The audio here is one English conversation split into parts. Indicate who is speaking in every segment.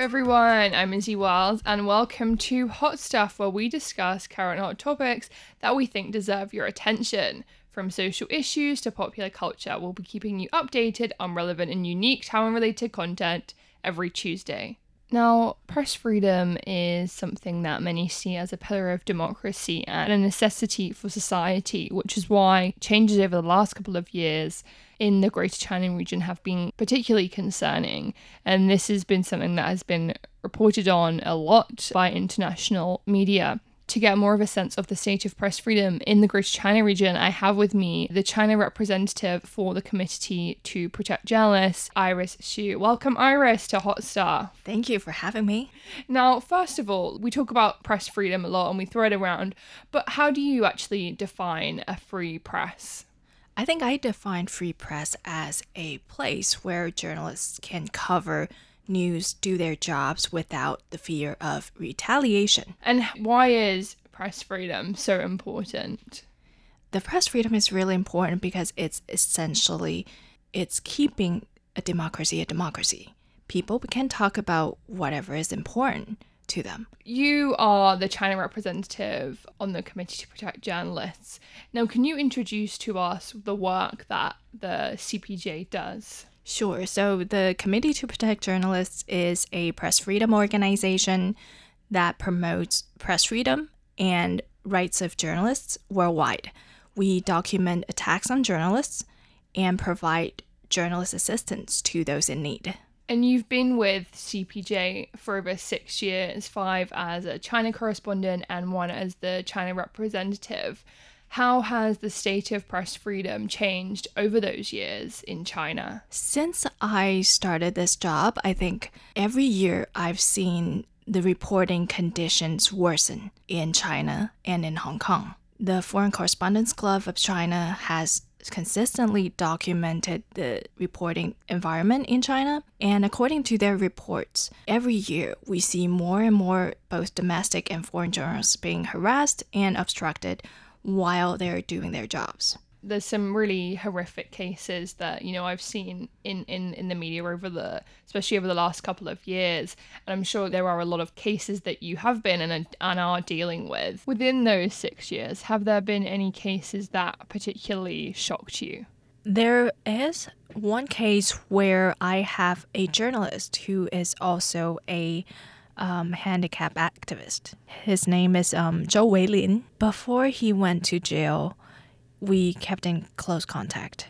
Speaker 1: everyone. I'm Izzy Wiles, and welcome to Hot Stuff, where we discuss current hot topics that we think deserve your attention. From social issues to popular culture, we'll be keeping you updated on relevant and unique Taiwan related content every Tuesday. Now, press freedom is something that many see as a pillar of democracy and a necessity for society, which is why changes over the last couple of years in the Greater China region have been particularly concerning. And this has been something that has been reported on a lot by international media to get more of a sense of the state of press freedom in the Greater China region, I have with me the China representative for the Committee to Protect Journalists, Iris Hsu. Welcome, Iris, to Hot Stuff.
Speaker 2: Thank you for having me.
Speaker 1: Now, first of all, we talk about press freedom a lot and we throw it around, but how do you actually define a free press?
Speaker 2: I think I define free press as a place where journalists can cover news do their jobs without the fear of retaliation.
Speaker 1: And why is press freedom so important?
Speaker 2: The press freedom is really important because it's essentially it's keeping a democracy a democracy. People can talk about whatever is important to them.
Speaker 1: You are the China representative on the Committee to Protect Journalists. Now, can you introduce to us the work that the CPJ does?
Speaker 2: Sure. So, the Committee to Protect Journalists is a press freedom organization that promotes press freedom and rights of journalists worldwide. We document attacks on journalists and provide journalist assistance to those in need.
Speaker 1: And you've been with CPJ for over six years, five as a China correspondent and one as the China representative. How has the state of press freedom changed over those years in China?
Speaker 2: Since I started this job, I think every year I've seen the reporting conditions worsen in China and in Hong Kong. The Foreign Correspondents Club of China has consistently documented the reporting environment in China. And according to their reports, every year we see more and more both domestic and foreign journalists being harassed and obstructed while they're doing their jobs.
Speaker 1: There's some really horrific cases that you know I've seen in, in, in the media over the especially over the last couple of years, and I'm sure there are a lot of cases that you have been and, and are dealing with. Within those six years, have there been any cases that particularly shocked you?
Speaker 2: There is one case where I have a journalist who is also a um, handicap activist. His name is um, Zhou Weilin. Before he went to jail, we kept in close contact.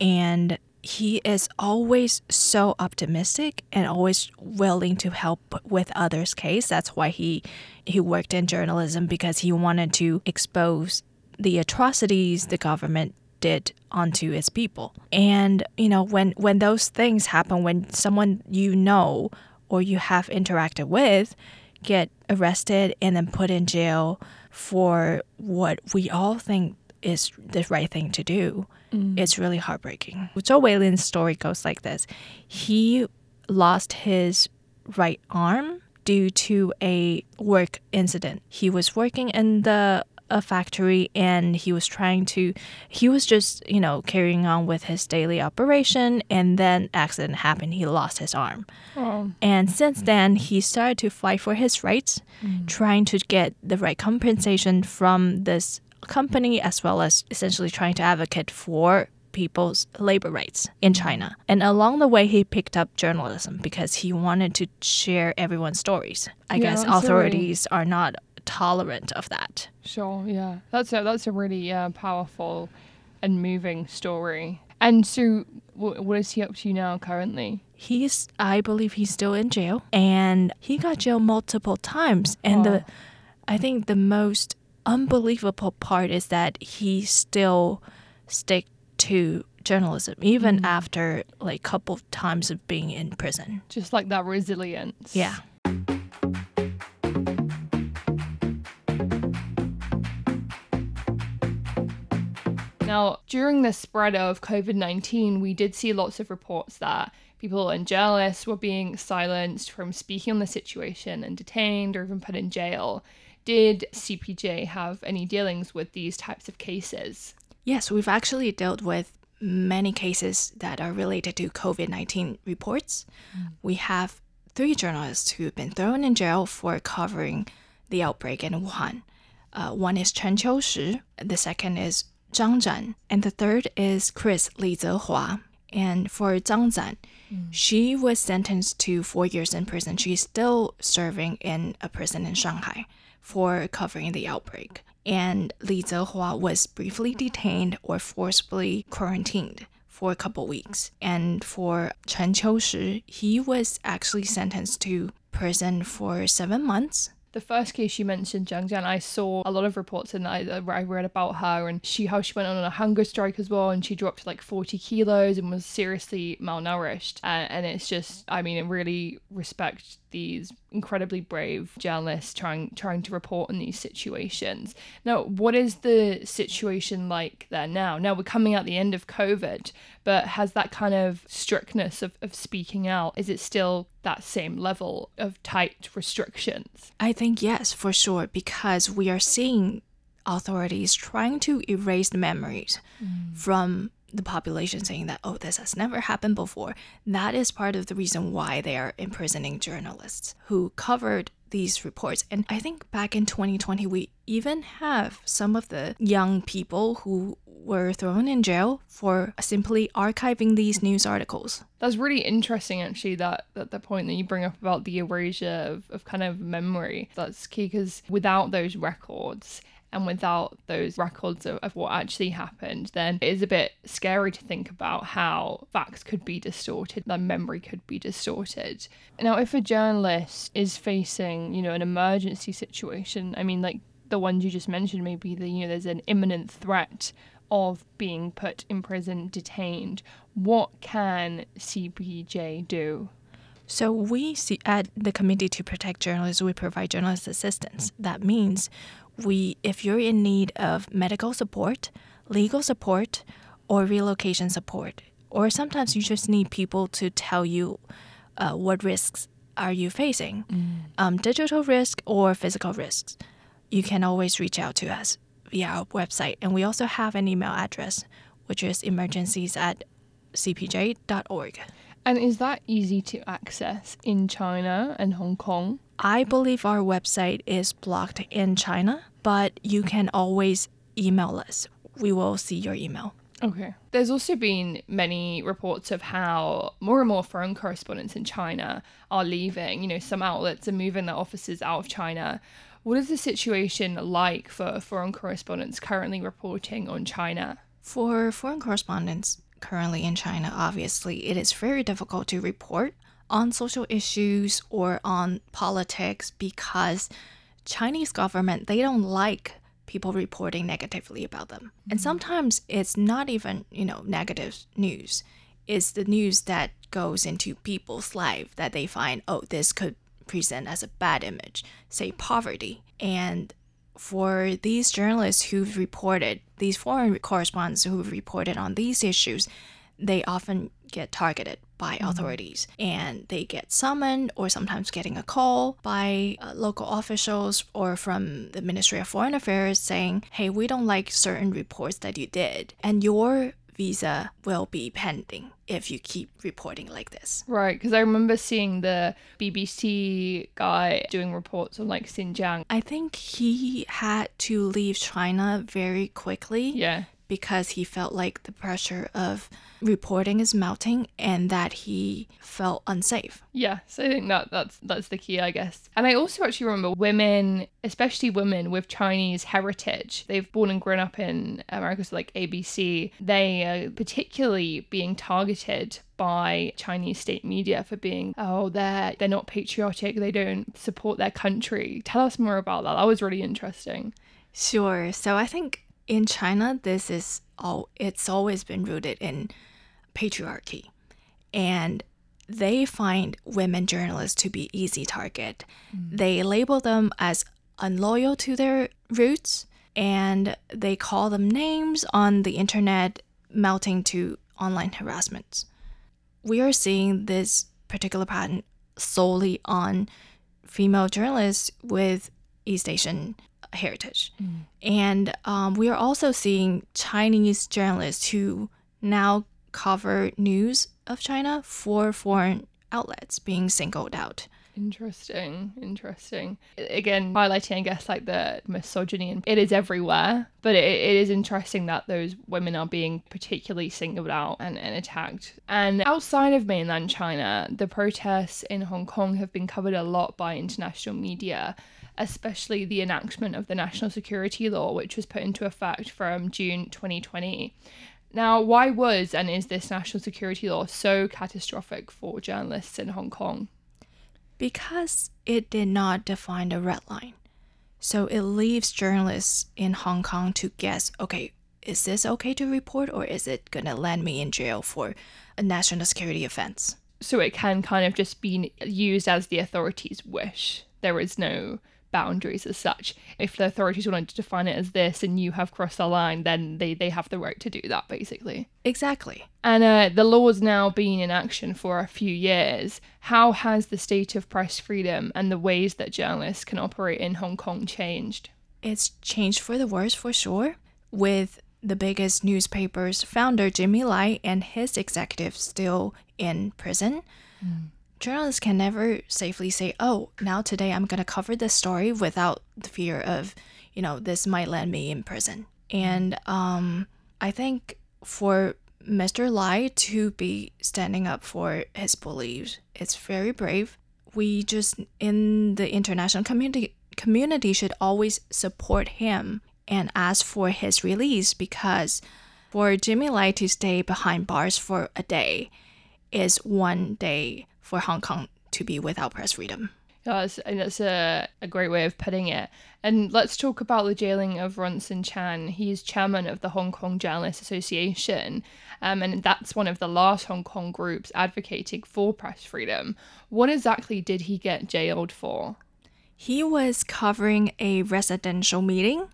Speaker 2: And he is always so optimistic and always willing to help with others' case. That's why he he worked in journalism because he wanted to expose the atrocities the government did onto its people. And you know, when when those things happen, when someone you know or you have interacted with get arrested and then put in jail for what we all think is the right thing to do, mm. it's really heartbreaking. Zhou Weilin's story goes like this He lost his right arm due to a work incident. He was working in the a factory and he was trying to he was just you know carrying on with his daily operation and then accident happened he lost his arm oh. and since then he started to fight for his rights mm. trying to get the right compensation from this company as well as essentially trying to advocate for people's labor rights in China. And along the way, he picked up journalism because he wanted to share everyone's stories. I yeah, guess authorities are not tolerant of that.
Speaker 1: Sure, yeah. That's a that's a really uh, powerful and moving story. And so, what is he up to now currently?
Speaker 2: He's, I believe, he's still in jail, and he got jail multiple times. And the, I think the most unbelievable part is that he still stick to journalism even mm. after like couple of times of being in prison.
Speaker 1: Just like that resilience.
Speaker 2: Yeah.
Speaker 1: Now, during the spread of COVID 19, we did see lots of reports that people and journalists were being silenced from speaking on the situation and detained or even put in jail. Did CPJ have any dealings with these types of cases?
Speaker 2: Yes, we've actually dealt with many cases that are related to COVID 19 reports. Mm. We have three journalists who've been thrown in jail for covering the outbreak in Wuhan. Uh, one is Chen Qiushi, the second is Zhang Zhan, and the third is Chris Li Zehua. And for Zhang Zhan, she was sentenced to four years in prison. She's still serving in a prison in Shanghai for covering the outbreak. And Li Zehua was briefly detained or forcibly quarantined for a couple weeks. And for Chen Qiushi, he was actually sentenced to prison for seven months
Speaker 1: the first case you mentioned, Zhang Zhan, I saw a lot of reports and I, I read about her and she how she went on a hunger strike as well and she dropped like 40 kilos and was seriously malnourished. And, and it's just, I mean, it really respect these incredibly brave journalists trying trying to report on these situations. Now, what is the situation like there now? Now we're coming out the end of COVID, but has that kind of strictness of, of speaking out, is it still that same level of tight restrictions?
Speaker 2: I think yes, for sure, because we are seeing authorities trying to erase the memories mm. from the population saying that, oh, this has never happened before. That is part of the reason why they are imprisoning journalists who covered these reports. And I think back in 2020, we even have some of the young people who were thrown in jail for simply archiving these news articles.
Speaker 1: That's really interesting, actually, that, that the point that you bring up about the erasure of, of kind of memory. That's key because without those records, and without those records of, of what actually happened, then it is a bit scary to think about how facts could be distorted, that memory could be distorted. Now, if a journalist is facing, you know, an emergency situation, I mean, like the ones you just mentioned, maybe the, you know, there's an imminent threat of being put in prison, detained, what can CPJ do?
Speaker 2: So we see at the Committee to Protect Journalists, we provide journalist assistance. That means we if you're in need of medical support, legal support, or relocation support, or sometimes you just need people to tell you uh, what risks are you facing, mm. um, digital risk or physical risks, you can always reach out to us via our website. And we also have an email address, which is emergencies at cpj.org.
Speaker 1: And is that easy to access in China and Hong Kong?
Speaker 2: I believe our website is blocked in China, but you can always email us. We will see your email.
Speaker 1: Okay. There's also been many reports of how more and more foreign correspondents in China are leaving. You know, some outlets are moving their offices out of China. What is the situation like for foreign correspondents currently reporting on China?
Speaker 2: For foreign correspondents currently in China, obviously, it is very difficult to report on social issues or on politics because Chinese government they don't like people reporting negatively about them. Mm-hmm. And sometimes it's not even, you know, negative news. It's the news that goes into people's life that they find, oh, this could present as a bad image, say poverty. And for these journalists who've reported, these foreign correspondents who've reported on these issues, they often get targeted by mm-hmm. authorities and they get summoned or sometimes getting a call by uh, local officials or from the Ministry of Foreign Affairs saying, hey, we don't like certain reports that you did and your visa will be pending if you keep reporting like this.
Speaker 1: Right, because I remember seeing the BBC guy doing reports on like Xinjiang.
Speaker 2: I think he had to leave China very quickly.
Speaker 1: Yeah
Speaker 2: because he felt like the pressure of reporting is mounting and that he felt unsafe.
Speaker 1: Yeah, so I think that that's that's the key, I guess. And I also actually remember women, especially women with Chinese heritage, they've born and grown up in America, so like ABC, they are particularly being targeted by Chinese state media for being, oh, they're they're not patriotic, they don't support their country. Tell us more about that. That was really interesting.
Speaker 2: Sure. So I think in China, this is all it's always been rooted in patriarchy. And they find women journalists to be easy target. Mm. They label them as unloyal to their roots and they call them names on the internet melting to online harassment. We are seeing this particular pattern solely on female journalists with East Asian heritage. Mm. And um, we are also seeing Chinese journalists who now cover news of China for foreign outlets being singled out.
Speaker 1: Interesting, interesting. Again, highlighting, I guess, like the misogyny, and it is everywhere. But it, it is interesting that those women are being particularly singled out and, and attacked. And outside of mainland China, the protests in Hong Kong have been covered a lot by international media especially the enactment of the national security law, which was put into effect from June 2020. Now, why was and is this national security law so catastrophic for journalists in Hong Kong?
Speaker 2: Because it did not define the red line. So it leaves journalists in Hong Kong to guess okay, is this okay to report or is it going to land me in jail for a national security offense?
Speaker 1: So it can kind of just be used as the authorities wish. There is no boundaries as such. If the authorities wanted to define it as this and you have crossed the line, then they, they have the right to do that, basically.
Speaker 2: Exactly.
Speaker 1: And uh, the law's now been in action for a few years. How has the state of press freedom and the ways that journalists can operate in Hong Kong changed?
Speaker 2: It's changed for the worse for sure, with the biggest newspaper's founder, Jimmy Lai, and his executives still in prison. Mm journalists can never safely say, oh, now today I'm going to cover this story without the fear of, you know, this might land me in prison. And um, I think for Mr. Lai to be standing up for his beliefs, it's very brave. We just, in the international community, community should always support him and ask for his release because for Jimmy Lai to stay behind bars for a day is one day for Hong Kong to be without press freedom.
Speaker 1: Yeah, that's, and that's a, a great way of putting it. And let's talk about the jailing of Ronson Chan. He's chairman of the Hong Kong Journalists Association, um, and that's one of the last Hong Kong groups advocating for press freedom. What exactly did he get jailed for?
Speaker 2: He was covering a residential meeting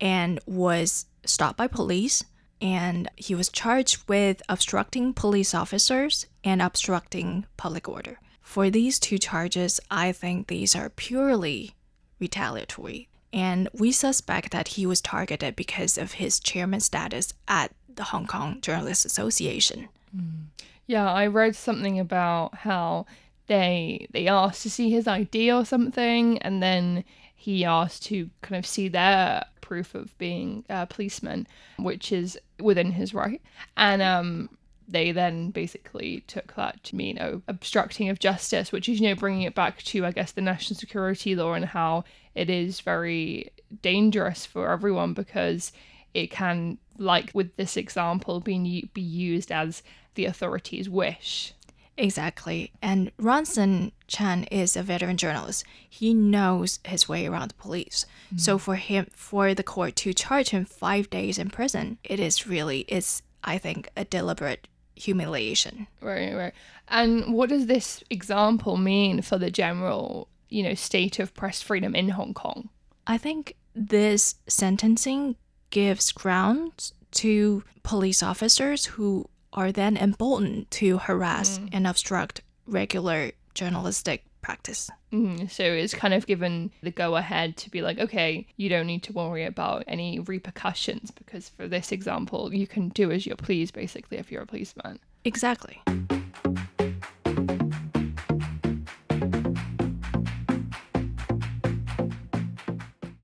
Speaker 2: and was stopped by police and he was charged with obstructing police officers and obstructing public order. For these two charges, I think these are purely retaliatory, and we suspect that he was targeted because of his chairman status at the Hong Kong Journalists Association.
Speaker 1: Mm. Yeah, I read something about how they they asked to see his ID or something, and then he asked to kind of see their proof of being a policeman, which is within his right. And um, they then basically took that to mean, you know, obstructing of justice, which is, you know, bringing it back to, I guess, the national security law and how it is very dangerous for everyone because it can, like with this example, be, be used as the authorities wish.
Speaker 2: Exactly. And Ronson Chan is a veteran journalist. He knows his way around the police. Mm-hmm. So for him for the court to charge him 5 days in prison, it is really it's I think a deliberate humiliation.
Speaker 1: Right, right. And what does this example mean for the general, you know, state of press freedom in Hong Kong?
Speaker 2: I think this sentencing gives grounds to police officers who are then emboldened to harass mm. and obstruct regular journalistic practice.
Speaker 1: Mm, so it's kind of given the go ahead to be like, okay, you don't need to worry about any repercussions because for this example, you can do as you please basically if you're a policeman.
Speaker 2: Exactly.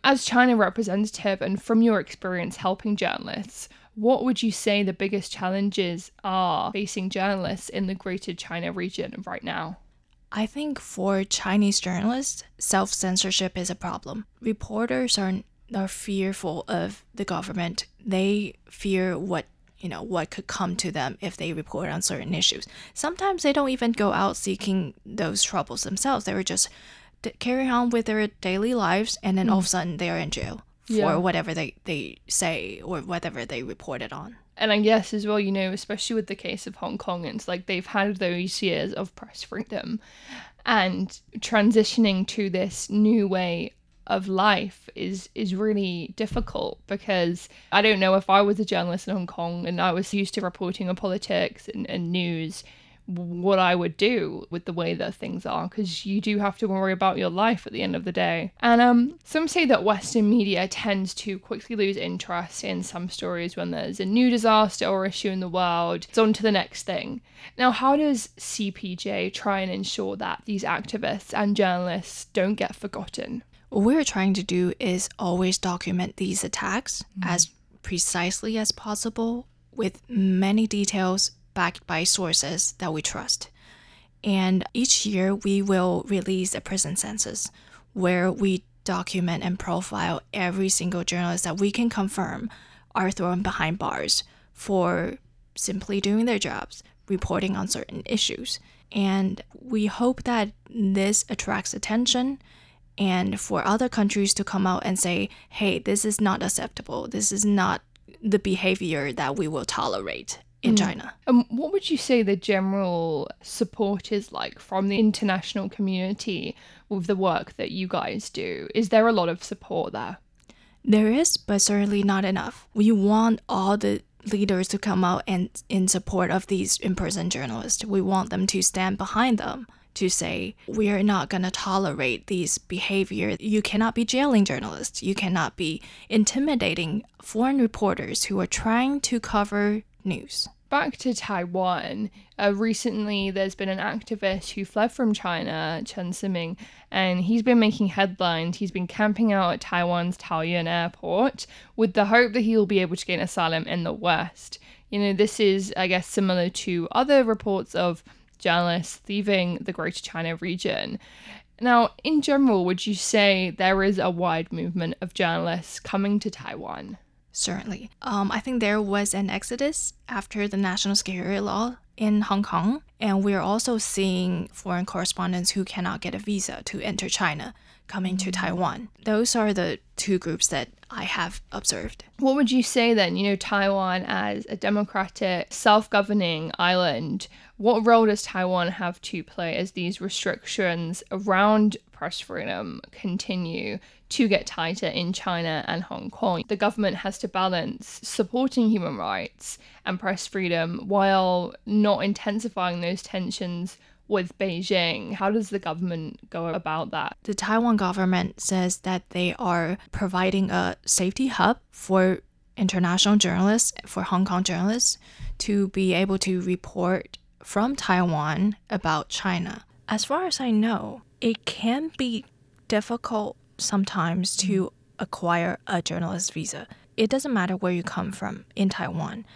Speaker 1: As China representative and from your experience helping journalists, what would you say the biggest challenges are facing journalists in the Greater China region right now?
Speaker 2: I think for Chinese journalists, self censorship is a problem. Reporters are, are fearful of the government. They fear what you know what could come to them if they report on certain issues. Sometimes they don't even go out seeking those troubles themselves. They were just carrying on with their daily lives, and then mm. all of a sudden they are in jail for yeah. whatever they, they say or whatever they reported on.
Speaker 1: And I guess as well, you know, especially with the case of Hong Kong, it's like they've had those years of press freedom and transitioning to this new way of life is is really difficult because I don't know if I was a journalist in Hong Kong and I was used to reporting on politics and, and news what I would do with the way that things are because you do have to worry about your life at the end of the day. And um, some say that Western media tends to quickly lose interest in some stories when there's a new disaster or issue in the world. It's on to the next thing. Now, how does CPJ try and ensure that these activists and journalists don't get forgotten?
Speaker 2: What we're trying to do is always document these attacks mm-hmm. as precisely as possible with many details backed by sources that we trust. And each year, we will release a prison census where we document and profile every single journalist that we can confirm are thrown behind bars for simply doing their jobs, reporting on certain issues. And we hope that this attracts attention and for other countries to come out and say, hey, this is not acceptable. This is not the behavior that we will tolerate in mm. China.
Speaker 1: And what would you say the general support is like from the international community with the work that you guys do? Is there a lot of support there?
Speaker 2: There is, but certainly not enough. We want all the leaders to come out and in support of these in-person journalists. We want them to stand behind them to say we are not going to tolerate these behavior. You cannot be jailing journalists. You cannot be intimidating foreign reporters who are trying to cover news.
Speaker 1: Back to Taiwan, uh, recently there's been an activist who fled from China, Chen Siming, and he's been making headlines. He's been camping out at Taiwan's Taoyuan airport with the hope that he'll be able to gain asylum in the West. You know, this is, I guess, similar to other reports of journalists leaving the Greater China region. Now, in general, would you say there is a wide movement of journalists coming to Taiwan?
Speaker 2: Certainly. Um, I think there was an exodus after the national security law in Hong Kong, and we're also seeing foreign correspondents who cannot get a visa to enter China coming to mm. Taiwan. Those are the two groups that I have observed.
Speaker 1: What would you say then? You know, Taiwan as a democratic, self governing island, what role does Taiwan have to play as these restrictions around press freedom continue to get tighter in China and Hong Kong? The government has to balance supporting human rights and press freedom while not intensifying those tensions with Beijing. How does the government go about that?
Speaker 2: The Taiwan government says that they are providing a safety hub for international journalists, for Hong Kong journalists, to be able to report from Taiwan about China. As far as I know, it can be difficult sometimes to acquire a journalist visa. It doesn't matter where you come from in Taiwan.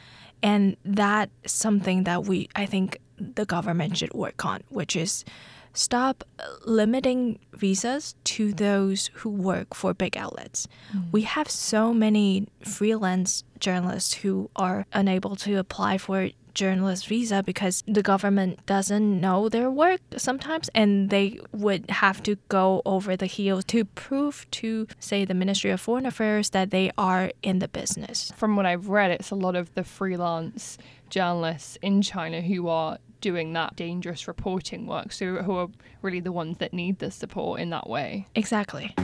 Speaker 2: And that's something that we, I think, the government should work on, which is stop limiting visas to those who work for big outlets. Mm. We have so many freelance journalists who are unable to apply for journalist visa because the government doesn't know their work sometimes and they would have to go over the hill to prove to say the Ministry of Foreign Affairs that they are in the business.
Speaker 1: From what I've read it's a lot of the freelance journalists in China who are doing that dangerous reporting work. So, who are really the ones that need the support in that way.
Speaker 2: Exactly.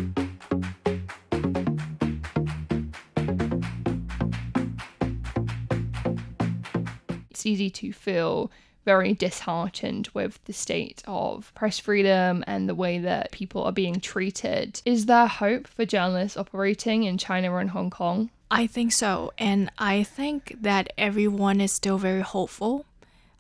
Speaker 1: It's easy to feel very disheartened with the state of press freedom and the way that people are being treated. Is there hope for journalists operating in China and Hong Kong?
Speaker 2: I think so. And I think that everyone is still very hopeful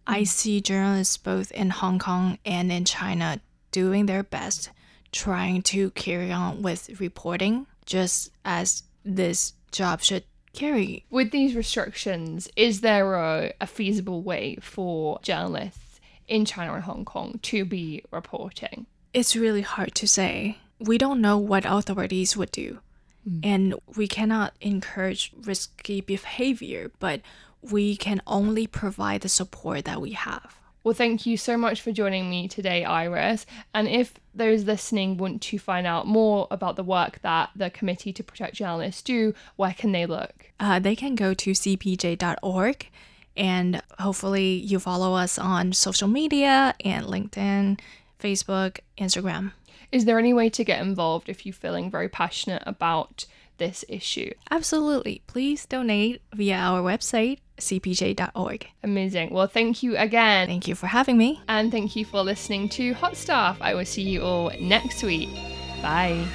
Speaker 2: I mm. see journalists both in Hong Kong and in China doing their best, trying to carry on with reporting, just as this job should carry.
Speaker 1: With these restrictions, is there a, a feasible way for journalists in China and Hong Kong to be reporting?
Speaker 2: It's really hard to say. We don't know what authorities would do. Mm. And we cannot encourage risky behavior, but we can only provide the support that we have.
Speaker 1: Well, thank you so much for joining me today, Iris. And if those listening want to find out more about the work that the Committee to Protect Journalists do, where can they look?
Speaker 2: Uh, they can go to cpj.org and hopefully you follow us on social media and LinkedIn, Facebook, Instagram.
Speaker 1: Is there any way to get involved if you're feeling very passionate about this issue?
Speaker 2: Absolutely. Please donate via our website cpj.org.
Speaker 1: Amazing. Well, thank you again.
Speaker 2: Thank you for having me.
Speaker 1: And thank you for listening to Hot Stuff. I will see you all next week. Bye.